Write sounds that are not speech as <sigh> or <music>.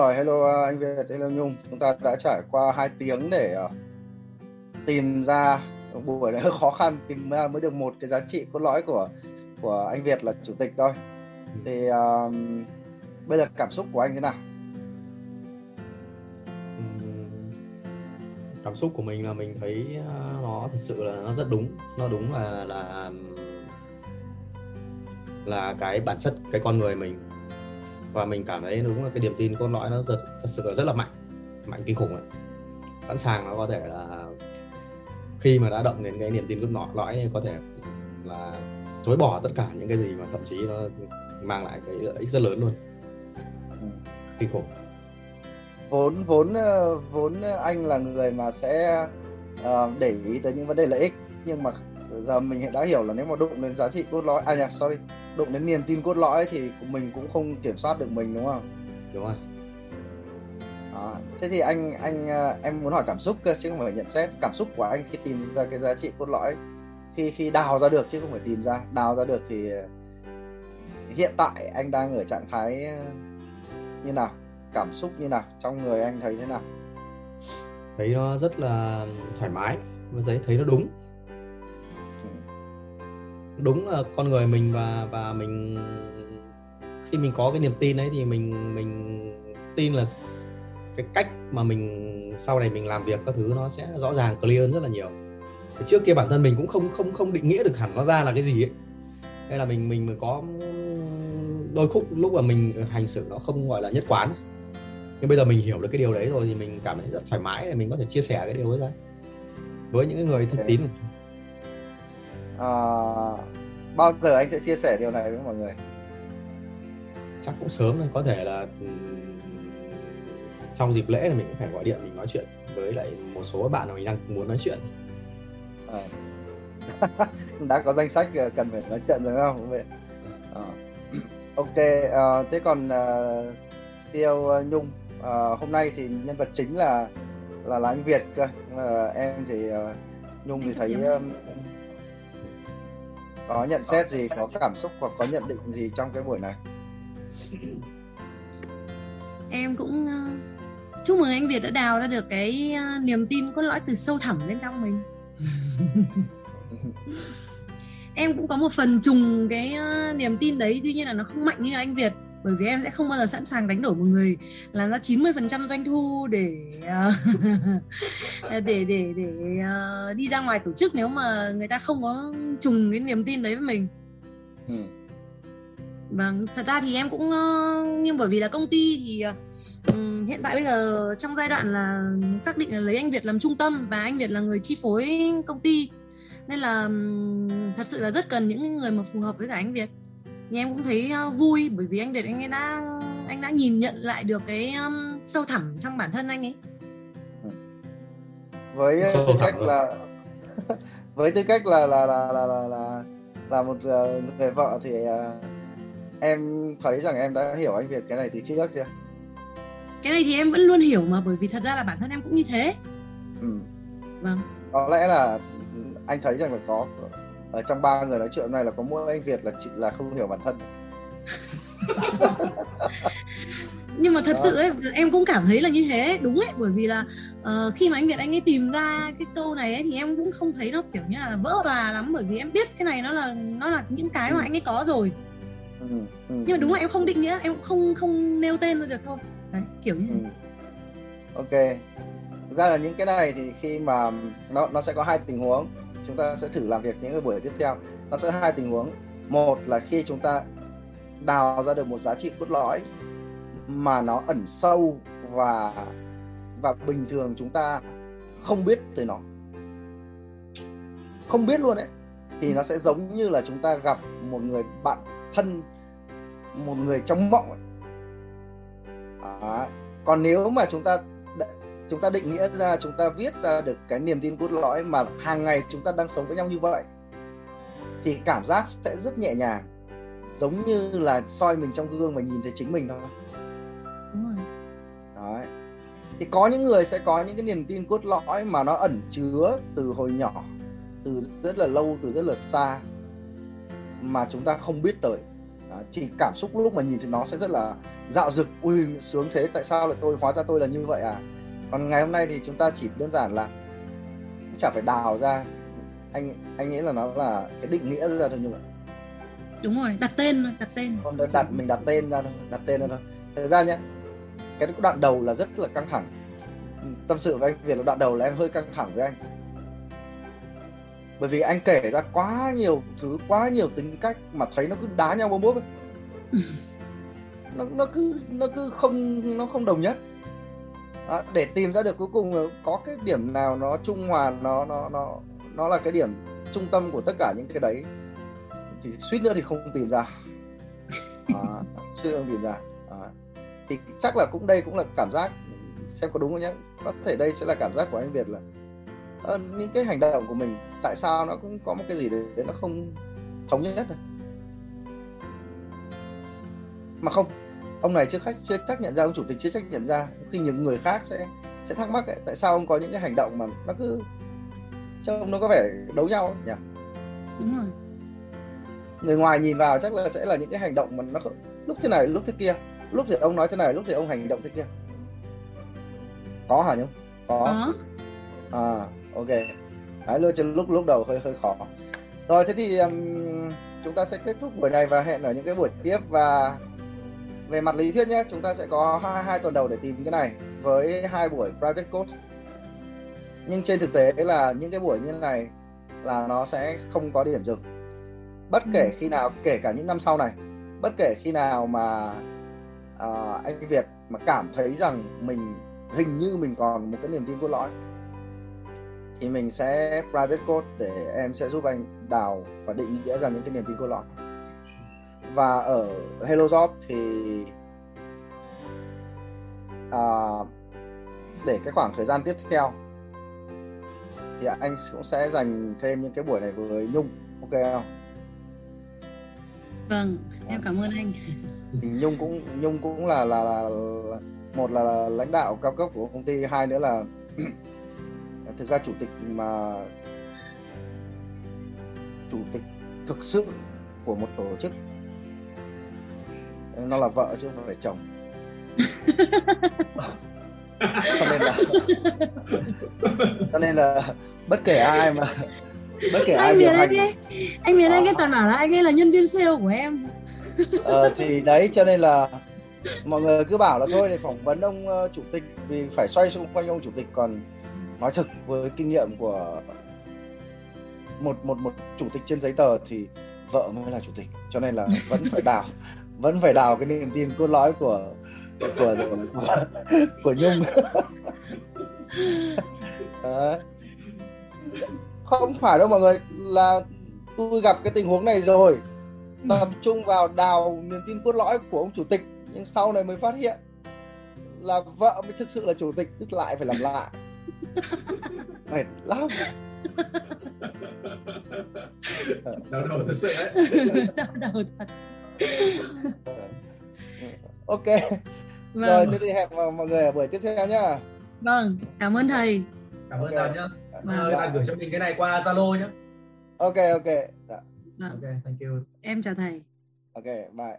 Rồi, hello anh Việt, hello Nhung. Chúng ta đã trải qua 2 tiếng để uh, tìm ra buổi này hơi khó khăn tìm ra mới được một cái giá trị cốt lõi của của anh Việt là chủ tịch thôi. Ừ. Thì uh, bây giờ cảm xúc của anh thế nào? cảm xúc của mình là mình thấy nó thật sự là nó rất đúng nó đúng là là là cái bản chất cái con người mình và mình cảm thấy đúng là cái niềm tin cốt lõi nó rất thật sự là rất là mạnh mạnh kinh khủng ấy sẵn sàng nó có thể là khi mà đã động đến cái niềm tin cốt lõi thì có thể là chối bỏ tất cả những cái gì mà thậm chí nó mang lại cái lợi ích rất lớn luôn. Kinh khủng. Vốn vốn ờ, vốn anh là người mà sẽ uh, để ý tới những vấn đề lợi ích nhưng mà giờ mình đã hiểu là nếu mà đụng đến giá trị cốt lõi à nhạc sorry đụng đến niềm tin cốt lõi thì mình cũng không kiểm soát được mình đúng không? Đúng rồi. Đó. thế thì anh anh ờ, em muốn hỏi cảm xúc cơ chứ không phải nhận xét cảm xúc của anh khi tìm ra cái giá trị cốt lõi. Khi khi đào ra được chứ không phải tìm ra. Đào ra được thì hiện tại anh đang ở trạng thái như nào? Cảm xúc như nào? Trong người anh thấy thế nào? Thấy nó rất là thoải mái và giấy thấy nó đúng đúng là con người mình và và mình khi mình có cái niềm tin ấy thì mình mình tin là cái cách mà mình sau này mình làm việc các thứ nó sẽ rõ ràng clear hơn rất là nhiều. Trước kia bản thân mình cũng không không không định nghĩa được hẳn nó ra là cái gì ấy. Hay là mình mình có đôi khúc lúc mà mình hành xử nó không gọi là nhất quán. Nhưng bây giờ mình hiểu được cái điều đấy rồi thì mình cảm thấy rất thoải mái để mình có thể chia sẻ cái điều ấy ra. Với những người thân tín à, bao giờ anh sẽ chia sẻ điều này với mọi người? Chắc cũng sớm thôi có thể là trong dịp lễ là mình cũng phải gọi điện mình nói chuyện với lại một số bạn mà mình đang muốn nói chuyện. À. <laughs> đã có danh sách ờ, cần phải nói chuyện rồi không? Vậy. À. ok à, thế còn uh, tiêu nhung uh, hôm nay thì nhân vật chính là là là anh Việt cơ. Uh, em thì uh, Nhung thì thấy có nhận xét gì có cảm xúc hoặc có nhận định gì trong cái buổi này? Em cũng uh, chúc mừng anh Việt đã đào ra được cái uh, niềm tin có lõi từ sâu thẳm bên trong mình. <laughs> Em cũng có một phần trùng cái uh, niềm tin đấy tuy nhiên là nó không mạnh như anh Việt bởi vì em sẽ không bao giờ sẵn sàng đánh đổi một người làm ra 90% doanh thu để uh, <laughs> để để để uh, đi ra ngoài tổ chức nếu mà người ta không có trùng cái niềm tin đấy với mình. Ừ. Vâng, thật ra thì em cũng uh, nhưng bởi vì là công ty thì hiện tại bây giờ trong giai đoạn là xác định là lấy anh Việt làm trung tâm và anh Việt là người chi phối công ty nên là um, thật sự là rất cần những người mà phù hợp với cả anh Việt thì em cũng thấy uh, vui bởi vì anh Việt anh ấy đã anh đã nhìn nhận lại được cái um, sâu thẳm trong bản thân anh ấy. Với sâu tư cách là <laughs> với tư cách là là là là là là, là một uh, người vợ thì uh, em thấy rằng em đã hiểu anh Việt cái này từ trước chưa? Cái này thì em vẫn luôn hiểu mà bởi vì thật ra là bản thân em cũng như thế. Ừ. vâng. Có lẽ là anh thấy rằng là có ở trong ba người nói chuyện này là có mỗi anh Việt là chị là không hiểu bản thân. <laughs> Nhưng mà thật sự ấy em cũng cảm thấy là như thế đúng ấy. Bởi vì là uh, khi mà anh Việt anh ấy tìm ra cái câu này ấy thì em cũng không thấy nó kiểu như là vỡ hòa lắm. Bởi vì em biết cái này nó là nó là những cái mà ừ. anh ấy có rồi. Ừ, ừ, nhưng mà đúng là em không định nghĩa em không không nêu tên ra được thôi. Đấy kiểu như thế. Ok. Thực ra là những cái này thì khi mà nó nó sẽ có hai tình huống chúng ta sẽ thử làm việc những cái buổi tiếp theo. Nó sẽ hai tình huống. Một là khi chúng ta đào ra được một giá trị cốt lõi mà nó ẩn sâu và và bình thường chúng ta không biết tới nó. Không biết luôn đấy thì nó sẽ giống như là chúng ta gặp một người bạn thân một người trong mộng ấy. À, còn nếu mà chúng ta chúng ta định nghĩa ra chúng ta viết ra được cái niềm tin cốt lõi mà hàng ngày chúng ta đang sống với nhau như vậy thì cảm giác sẽ rất nhẹ nhàng giống như là soi mình trong gương và nhìn thấy chính mình thôi Đúng rồi. Đấy. thì có những người sẽ có những cái niềm tin cốt lõi mà nó ẩn chứa từ hồi nhỏ từ rất là lâu từ rất là xa mà chúng ta không biết tới à, thì cảm xúc lúc mà nhìn thì nó sẽ rất là dạo dực ui sướng thế tại sao lại tôi hóa ra tôi là như vậy à còn ngày hôm nay thì chúng ta chỉ đơn giản là chả phải đào ra. Anh anh nghĩ là nó là cái định nghĩa ra thôi như vậy đúng rồi đặt tên đặt tên. Còn đặt mình đặt tên ra thôi đặt tên ra thôi. Thực ra nhé cái đoạn đầu là rất là căng thẳng. Tâm sự với anh Việt là đoạn đầu là em hơi căng thẳng với anh. Bởi vì anh kể ra quá nhiều thứ quá nhiều tính cách mà thấy nó cứ đá nhau bốp ấy. <laughs> nó nó cứ nó cứ không nó không đồng nhất à, để tìm ra được cuối cùng là có cái điểm nào nó trung hòa nó nó nó nó là cái điểm trung tâm của tất cả những cái đấy thì suýt nữa thì không tìm ra. À, <laughs> suýt nữa không tìm ra. À, thì chắc là cũng đây cũng là cảm giác xem có đúng không nhé có thể đây sẽ là cảm giác của anh Việt là à, những cái hành động của mình tại sao nó cũng có một cái gì đấy nó không thống nhất? Này mà không ông này chưa khách chưa chắc nhận ra ông chủ tịch chưa chắc nhận ra. Khi những người khác sẽ sẽ thắc mắc ấy, tại sao ông có những cái hành động mà nó cứ trông nó có vẻ đấu nhau nhỉ? Đúng rồi. Người ngoài nhìn vào chắc là sẽ là những cái hành động mà nó lúc thế này lúc thế kia. Lúc thì ông nói thế này lúc thì ông hành động thế kia. Có hả nhung? Có. Có. À ok. Đấy, chọn lúc lúc đầu hơi hơi khó. Rồi thế thì um, chúng ta sẽ kết thúc buổi này và hẹn ở những cái buổi tiếp. Và về mặt lý thuyết nhé chúng ta sẽ có hai, hai tuần đầu để tìm cái này với hai buổi private course. Nhưng trên thực tế là những cái buổi như này là nó sẽ không có điểm dừng. Bất kể khi nào kể cả những năm sau này bất kể khi nào mà uh, anh Việt mà cảm thấy rằng mình hình như mình còn một cái niềm tin cốt lõi thì mình sẽ private code để em sẽ giúp anh đào và định nghĩa ra những cái niềm tin cốt lõi và ở Hello Job thì à, để cái khoảng thời gian tiếp theo thì anh cũng sẽ dành thêm những cái buổi này với Nhung ok không? Vâng, em cảm ơn anh. Nhung cũng Nhung cũng là là, là, là một là lãnh đạo cao cấp của công ty, hai nữa là <clears throat> thực ra chủ tịch mà chủ tịch thực sự của một tổ chức nó là vợ chứ không phải chồng. Cho nên là cho nên là bất kể ai mà bất kể ai anh điều Miền hành anh anh Miền anh ấy toàn bảo là anh ấy là nhân viên sale của em. Ờ, thì đấy cho nên là mọi người cứ bảo là thôi để phỏng vấn ông uh, chủ tịch vì phải xoay xung quanh ông chủ tịch. Còn nói thực với kinh nghiệm của một một một chủ tịch trên giấy tờ thì vợ mới là chủ tịch cho nên là vẫn phải đào vẫn phải đào cái niềm tin cốt lõi của của của, của nhung <laughs> không phải đâu mọi người là tôi gặp cái tình huống này rồi. Tập trung vào đào niềm tin cốt lõi của ông chủ tịch nhưng sau này mới phát hiện là vợ mới thực sự là chủ tịch tức lại phải làm lại. Mệt lắm. Đau đầu thật sự đấy. <laughs> Đau đầu thật <laughs> ok vâng. rồi thế thì hẹn mọi người ở buổi tiếp theo nhá vâng cảm ơn thầy cảm ơn Ok. thầy nhá Vâng. Bạn gửi cho mình cái này qua zalo nhá ok ok dạ. Vâng. ok thank you em chào thầy ok bye